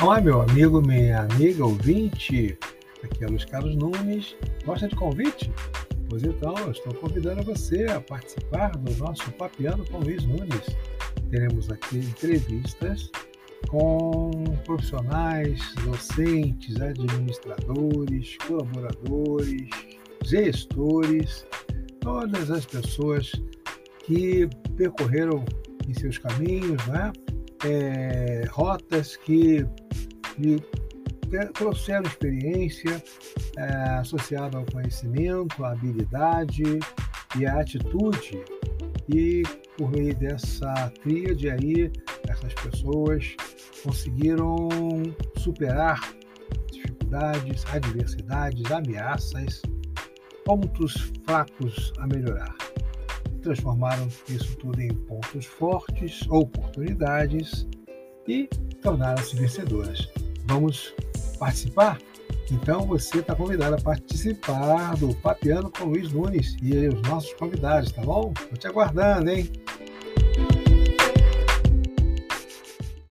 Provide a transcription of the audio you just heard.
Olá, meu amigo, minha amiga ouvinte. Aqui é Luiz Carlos Nunes. Gosta de convite? Pois então, estou convidando você a participar do nosso Papiano com Luiz Nunes. Teremos aqui entrevistas com profissionais, docentes, administradores, colaboradores, gestores, todas as pessoas que percorreram em seus caminhos, né? É, rotas que lhe trouxeram experiência é, associada ao conhecimento, à habilidade e à atitude. E por meio dessa tríade aí, essas pessoas conseguiram superar dificuldades, adversidades, ameaças, pontos fracos a melhorar. Transformaram isso tudo em pontos fortes, oportunidades e tornaram-se vencedoras. Vamos participar? Então você está convidado a participar do Papiano com Luiz Nunes e os nossos convidados, tá bom? Estou te aguardando, hein?